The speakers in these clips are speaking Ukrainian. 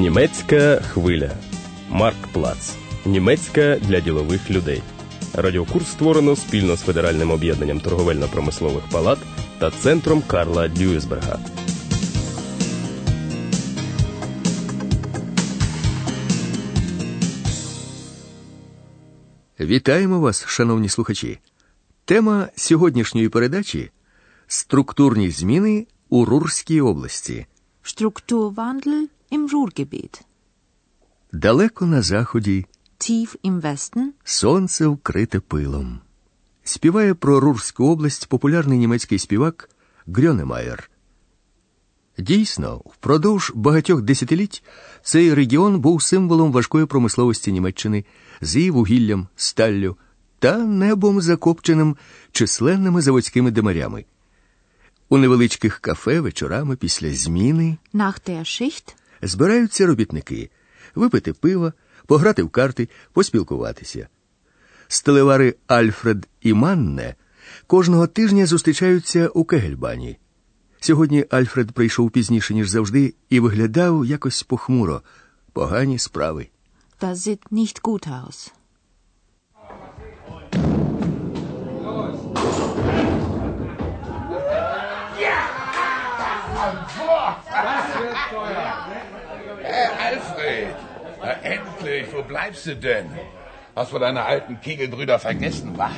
Німецька хвиля. Марк Плац. Німецька для ділових людей. Радіокурс створено спільно з Федеральним об'єднанням торговельно-промислових палат та центром Карла Дюйсберга. Вітаємо вас, шановні слухачі. Тема сьогоднішньої передачі структурні зміни у Рурській області. Strukturwandel im Ruhrgebiet. Далеко на заході Tief im Westen сонце вкрите пилом. Співає про Рурську область популярний німецький співак Грьонемаєр. Дійсно, впродовж багатьох десятиліть цей регіон був символом важкої промисловості Німеччини з її вугіллям, сталлю та небом закопченим численними заводськими димарями. У невеличких кафе вечорами після зміни nach der Schicht збираються робітники випити пива, пограти в карти, поспілкуватися. Стелевари Альфред і Манне кожного тижня зустрічаються у Кегельбані. Сьогодні Альфред прийшов пізніше, ніж завжди, і виглядав якось похмуро. Погані справи. Das sieht nicht gut aus. Hey, Alfred! Na endlich, wo bleibst du denn? Hast wohl deine alten Kegelbrüder vergessen, wa?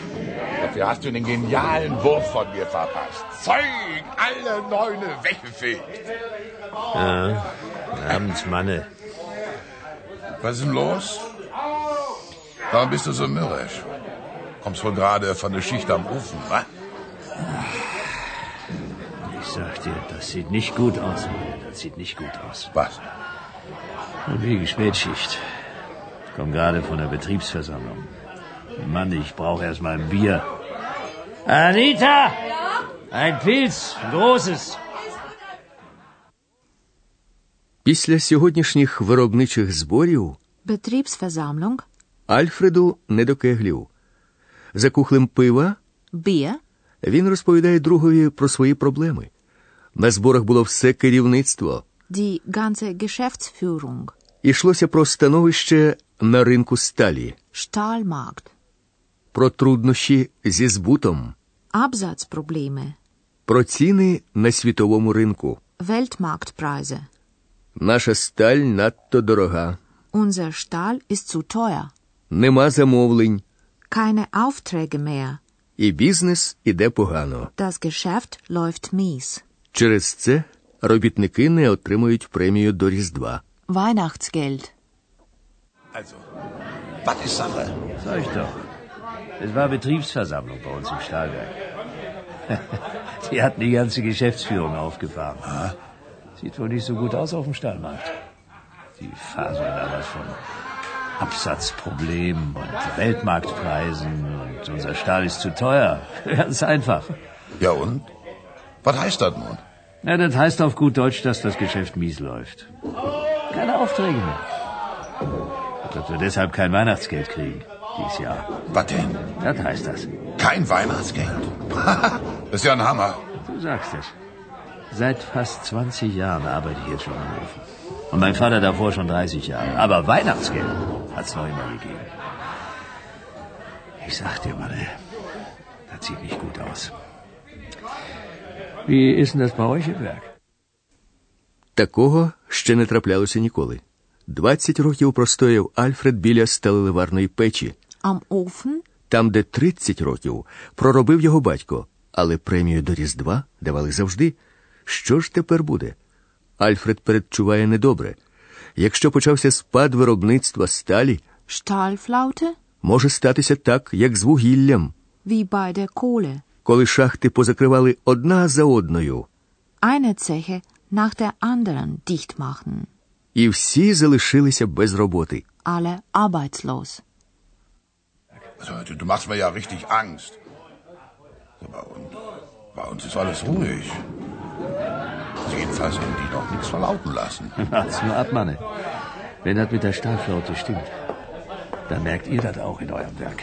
Dafür hast du den genialen Wurf von mir verpasst. Zeug, alle Neune weggefegt. Ja, abends, Manne. Was ist denn los? Warum bist du so mürrisch? Kommst wohl gerade von der Schicht am Ofen, wa? Ich sag dir, das sieht nicht gut aus, Manne. Das sieht nicht gut aus. Was? Und wegen Spätschicht. Ich komm gerade von der Betriebsversammlung. Mann, ich brauche erst mal ein Bier. Anita! Ein Pilz, ein großes. Після сьогоднішніх виробничих зборів Betriebsversammlung, Альфреду не до кеглів. За кухлем пива Bier, він розповідає другові про свої проблеми. На зборах було все керівництво. Die ganze Geschäftsführung, Ішлося про становище на ринку сталі, Stahlmarkt, про труднощі зі збутом, Absatzprobleme, про ціни на світовому ринку. Weltmarktpreise. Наша сталь надто дорога, Unser Stahl ist zu teuer. нема замовлень, Keine Aufträge mehr. і бізнес іде погано. Das Geschäft läuft mies. Через це робітники не отримують премію до Різдва. Weihnachtsgeld. Also, was ist Sache? Sag ich doch. Es war Betriebsversammlung bei uns im Stahlwerk. Die hatten die ganze Geschäftsführung aufgefahren. Sieht wohl nicht so gut aus auf dem Stahlmarkt. Die faseln da was von Absatzproblemen und Weltmarktpreisen und unser Stahl ist zu teuer. Ganz einfach. Ja und? Was heißt das nun? Na, das heißt auf gut Deutsch, dass das Geschäft mies läuft. Keine Aufträge mehr. Dass wir deshalb kein Weihnachtsgeld kriegen dieses Jahr. Was denn? Das heißt das. Kein Weihnachtsgeld? das ist ja ein Hammer. Du sagst es. Seit fast 20 Jahren arbeite ich jetzt schon am Ofen. Und mein Vater davor schon 30 Jahre. Aber Weihnachtsgeld hat's noch immer gegeben. Ich sag dir, ey, das sieht nicht gut aus. Wie ist das bei euch im Werk? Такого ще не траплялося ніколи. 20 років простояв Альфред біля сталеливарної печі, Am Ofen там, де 30 років проробив його батько, але премію до Різдва давали завжди. Що ж тепер буде? Альфред передчуває недобре. Якщо почався спад виробництва сталі, Stahlflaute може статися так, як з вугіллям, wie bei der Kohle. коли шахти позакривали одна за одною, Eine Zeche nach der anderen dicht machen. і всі залишилися без роботи. Alle arbeitslos. Also, du, du machst mir ja richtig Angst. So, bei, uns, bei uns ist alles ruhig. Also jedenfalls haben die noch nichts verlauten lassen. Wart's nur ab, Manne. Wenn das mit der Stahlflaute stimmt, dann merkt ihr das auch in eurem Werk.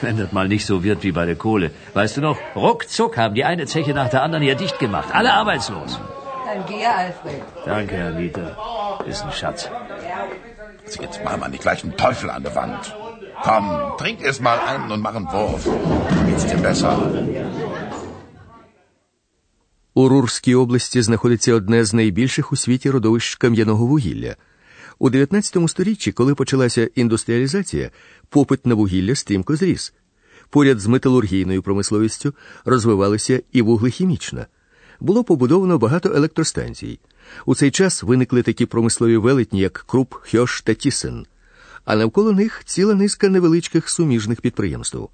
Wenn das mal nicht so wird wie bei der Kohle. Weißt du noch, ruckzuck haben die eine Zeche nach der anderen hier dicht gemacht. Alle arbeitslos. Dann geh, Alfred. Danke, Anita. ist ein Schatz. Also jetzt mal mal nicht gleich einen Teufel an der Wand. Komm, trink erst mal einen und mach einen Wurf. Geht's dir besser? У Рурській області знаходиться одне з найбільших у світі родовищ кам'яного вугілля. У 19 сторіччі, коли почалася індустріалізація, попит на вугілля стрімко зріс. Поряд з металургійною промисловістю розвивалася і вуглехімічна. Було побудовано багато електростанцій. У цей час виникли такі промислові велетні, як Круп, Хьош та Тісен, а навколо них ціла низка невеличких суміжних підприємств.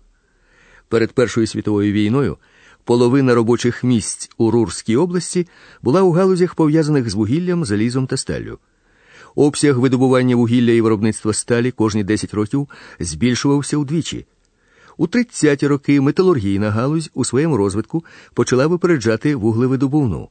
Перед Першою світовою війною половина робочих місць у Рурській області була у галузях, пов'язаних з вугіллям, залізом та сталлю. Обсяг видобування вугілля і виробництва сталі кожні 10 років збільшувався удвічі. У 30-ті роки металургійна галузь у своєму розвитку почала випереджати вуглевидобувну.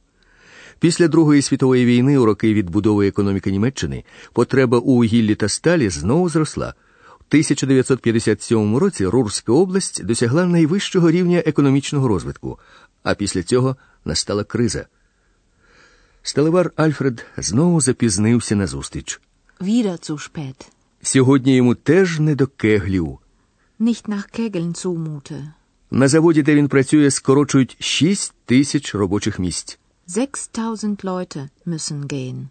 Після Другої світової війни, у роки відбудови економіки Німеччини, потреба у вугіллі та сталі знову зросла. У 1957 році Рурська область досягла найвищого рівня економічного розвитку, а після цього настала криза. Сталевар Альфред знову запізнився на зустріч. Wieder zu spät. Сьогодні йому теж не до кеглів. Nicht nach Kegeln zumute. На заводі, де він працює, скорочують 6 тисяч робочих місць. 6000 Leute müssen gehen.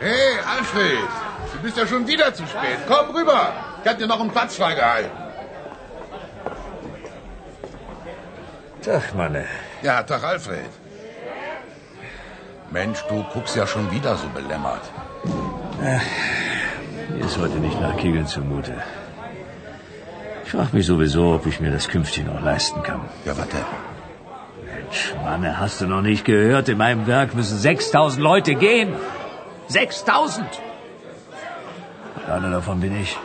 Hey, Alfred, du bist ja schon wieder zu spät. Komm rüber. Ich hab dir noch einen Platz freigehalten. Tag, Manne. Ja, Tag, Alfred. Mensch, du guckst ja schon wieder so belämmert. Mir ist heute nicht nach Kegeln zumute. Ich frage mich sowieso, ob ich mir das künftig noch leisten kann. Ja, warte. Mensch, Manne, hast du noch nicht gehört? In meinem Werk müssen 6000 Leute gehen. 6000! Einer davon bin ich.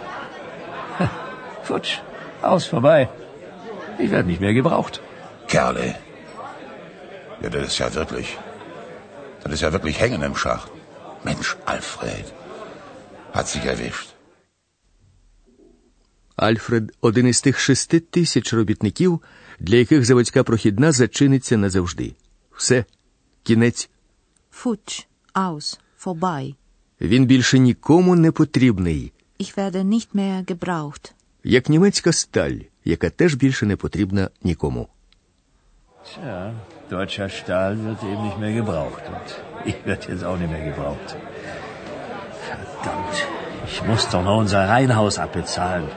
Futsch, aus, vorbei. Ich werde nicht mehr gebraucht. Kerle. Ja, das ist ja wirklich. Das ist ja wirklich hängen im Schacht. Mensch, Alfred. Hat sich erwischt. Альфред один із тих шести тисяч робітників, для яких заводська прохідна зачиниться назавжди. Все, кінець. Futsch, aus, vorbei. Він більше нікому не потрібний, Ich werde nicht mehr gebraucht. як німецька сталь, яка теж більше не потрібна нікому. Tja, deutscher Stahl wird eben nicht mehr gebraucht. Und ich werde jetzt auch nicht mehr gebraucht. Verdammt, ich muss doch noch unser Reihenhaus abbezahlen.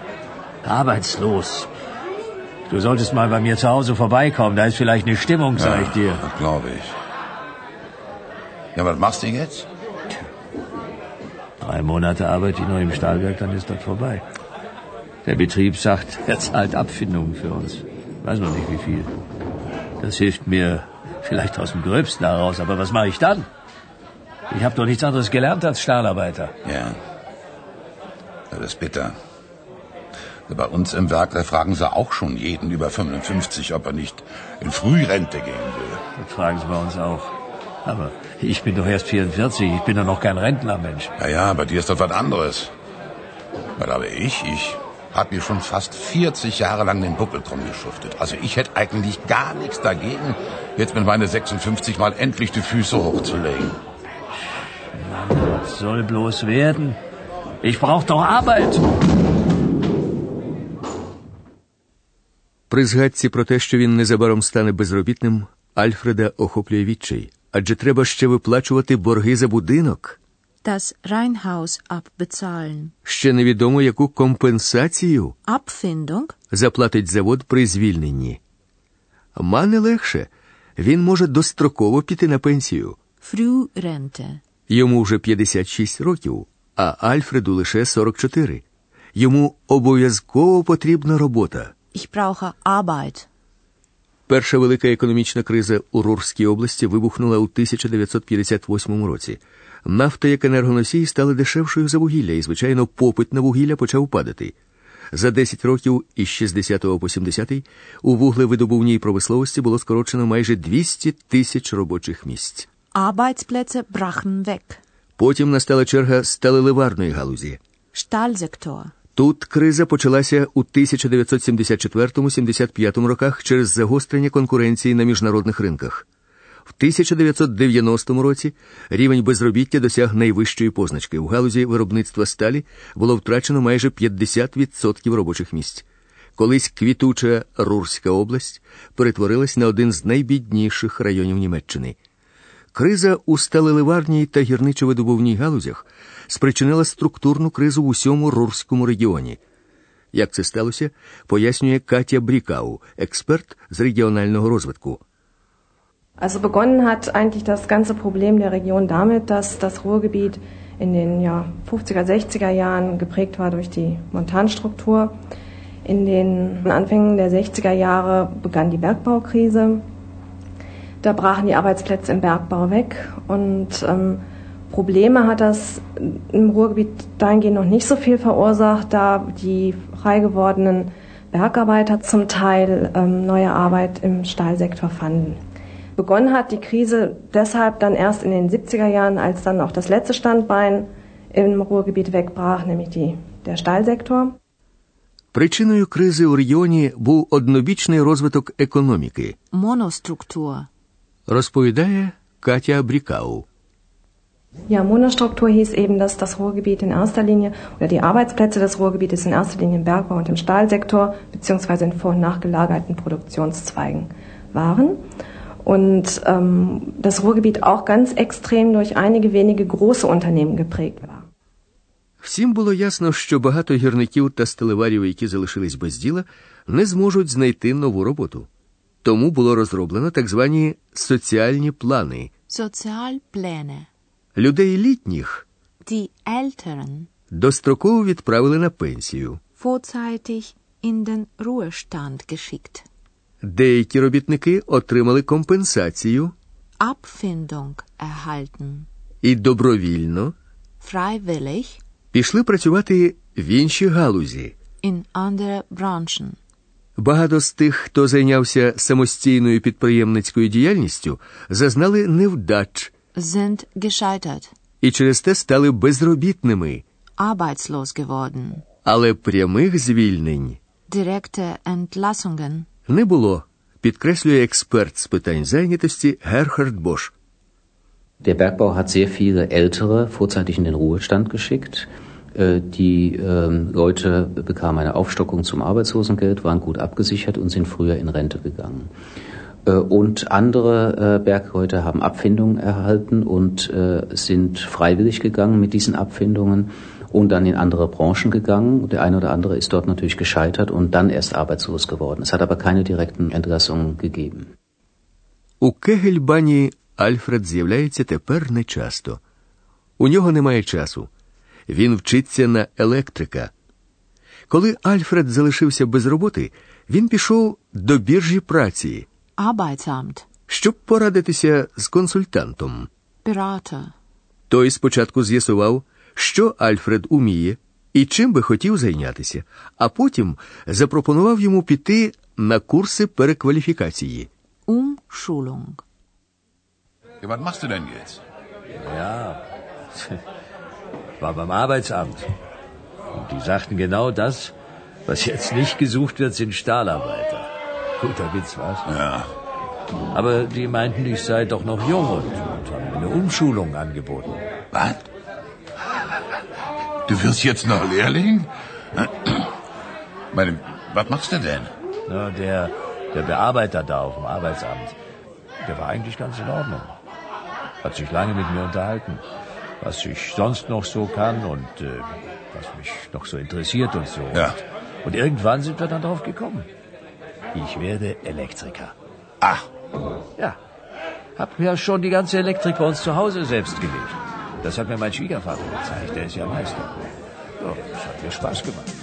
Arbeitslos. Du solltest mal bei mir zu Hause vorbeikommen. Da ist vielleicht eine Stimmung, sag ich dir. Das glaube ich. Ja, was machst du jetzt? Drei Monate arbeite ich noch im Stahlwerk, dann ist das vorbei. Der Betrieb sagt, er zahlt Abfindungen für uns. Weiß noch nicht wie viel. Das hilft mir vielleicht aus dem Gröbsten heraus, aber was mache ich dann? Ich habe doch nichts anderes gelernt als Stahlarbeiter. Ja. Das ist bitter. Bei uns im Werk, da fragen sie auch schon jeden über 55, ob er nicht in Frührente gehen will. Das fragen sie bei uns auch. Aber ich bin doch erst 44, ich bin doch noch kein Rentner, Mensch. Ja, ja, bei dir ist das was anderes. Weil aber ich, ich habe mir schon fast 40 Jahre lang den Buckel drum geschuftet. Also ich hätte eigentlich gar nichts dagegen, jetzt mit meine 56 mal endlich die Füße hochzulegen. Mann, was soll bloß werden? Ich brauche doch Arbeit. При згадці про те, що він незабаром стане безробітним, Альфреда охоплює відчай. Адже треба ще виплачувати борги за будинок. Das Reinhaus abbezahlen. Ще невідомо, яку компенсацію Abfindung? заплатить завод при звільненні. Мане легше. Він може достроково піти на пенсію. Frührente. Йому вже 56 років, а Альфреду лише 44. Йому обов'язково потрібна робота. Ich brauche Arbeit. Перша велика економічна криза у Рурській області вибухнула у 1958 році. Нафта як енергоносій стала дешевшою за вугілля, і, звичайно, попит на вугілля почав падати. За 10 років із 60 по 70 у вуглевидобувній промисловості було скорочено майже 200 тисяч робочих місць. Arbeitsplätze brachen weg. Потім настала черга сталеливарної галузі. Stahlsektor. Тут криза почалася у 1974-75 роках через загострення конкуренції на міжнародних ринках. В 1990 році рівень безробіття досяг найвищої позначки. У галузі виробництва сталі було втрачено майже 50% робочих місць. Колись квітуча Рурська область перетворилась на один з найбідніших районів Німеччини. Криза у сталеливарній та гірничо-видобувній галузях спричинила структурну кризу в усьому Рурському регіоні. Як це сталося, пояснює Катя Брікау, експерт з регіонального розвитку. Also begonnen hat eigentlich das ganze Problem der Region damit, dass das Ruhrgebiet in den ja, 50er, 60er Jahren geprägt war durch die Montanstruktur. In den Anfängen der 60er Jahre begann die Bergbaukrise. Da brachen die Arbeitsplätze im Bergbau weg und ähm, Probleme hat das im Ruhrgebiet dahingehend noch nicht so viel verursacht, da die frei gewordenen Bergarbeiter zum Teil ähm, neue Arbeit im Stahlsektor fanden. Begonnen hat die Krise deshalb dann erst in den 70er Jahren, als dann auch das letzte Standbein im Ruhrgebiet wegbrach, nämlich die, der Stahlsektor. Причиною кризи у регіоні був однобічний розвиток економіки, Monostruktur. розповідає Катя Брікау. Ja, Monostruktur hieß eben, dass das Ruhrgebiet in erster Linie oder die Arbeitsplätze des Ruhrgebietes in erster Linie im Bergbau und im Stahlsektor beziehungsweise in vor- und nachgelagerten Produktionszweigen waren. Und ähm, das Ruhrgebiet auch ganz extrem durch einige wenige große Unternehmen geprägt war. Всім було ясно, що багато гірників та стелеварів, які залишились без діла, не зможуть знайти нову роботу. Тому було розроблено так звані соціальні плани. Sozialpläne. Людей літніх Die Älteren достроково відправили на пенсію. vorzeitig in den Ruhestand geschickt. Деякі робітники отримали компенсацію Abfindung erhalten. і добровільно Freiwillig пішли працювати в інші галузі. in andere Branchen. Багато з тих, хто зайнявся самостійною підприємницькою діяльністю, зазнали невдач Sind gescheitert. і через те стали безробітними, Arbeitslos geworden. але прямих звільнень Direkte Entlassungen. не було, підкреслює експерт з питань зайнятості Герхард Бош. Der Bergbau hat sehr viele Ältere vorzeitig in den Ruhestand geschickt. Äh, Die ähm, Leute bekamen eine Aufstockung zum Arbeitslosengeld, waren gut abgesichert und sind früher in Rente gegangen. Äh, Und andere äh, Bergleute haben Abfindungen erhalten und äh, sind freiwillig gegangen mit diesen Abfindungen und dann in andere Branchen gegangen. Der eine oder andere ist dort natürlich gescheitert und dann erst arbeitslos geworden. Es hat aber keine direkten Entlassungen gegeben. У Кегельбані Альфред з'являється тепер нечасто. У нього немає часу. Він вчиться на електрика. Коли Альфред залишився без роботи, він пішов до біржі праці, Arbeitsamt. щоб порадитися з консультантом. Berater. Той спочатку з'ясував, що Альфред уміє і чим би хотів зайнятися, а потім запропонував йому піти на курси перекваліфікації. Umschulung. Ja, was machst du denn jetzt? Ja, war beim Arbeitsamt. Und die sagten genau das, was jetzt nicht gesucht wird, sind Stahlarbeiter. Guter Witz, was? Ja. Aber die meinten, ich sei doch noch jung und, und haben mir eine Umschulung angeboten. Was? Du wirst jetzt noch Lehrling? Meine, was machst du denn? Na, der, der Bearbeiter da auf dem Arbeitsamt, der war eigentlich ganz in Ordnung. Hat sich lange mit mir unterhalten, was ich sonst noch so kann und äh, was mich noch so interessiert und so. Ja. Und, irgendwann sind wir dann drauf gekommen. Ich werde Elektriker. Ach, Ja. Hab ja schon die ganze Elektrik bei uns zu Hause selbst gelegt. Das hat mir mein Schwiegervater gezeigt, der ist ja Meister. Ja, das hat mir Spaß gemacht.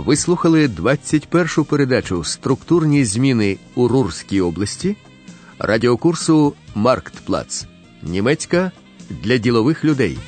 Ви слухали 21-шу передачу Структурні зміни у Рурській області радіокурсу Марктплац. Німецька для ділових людей.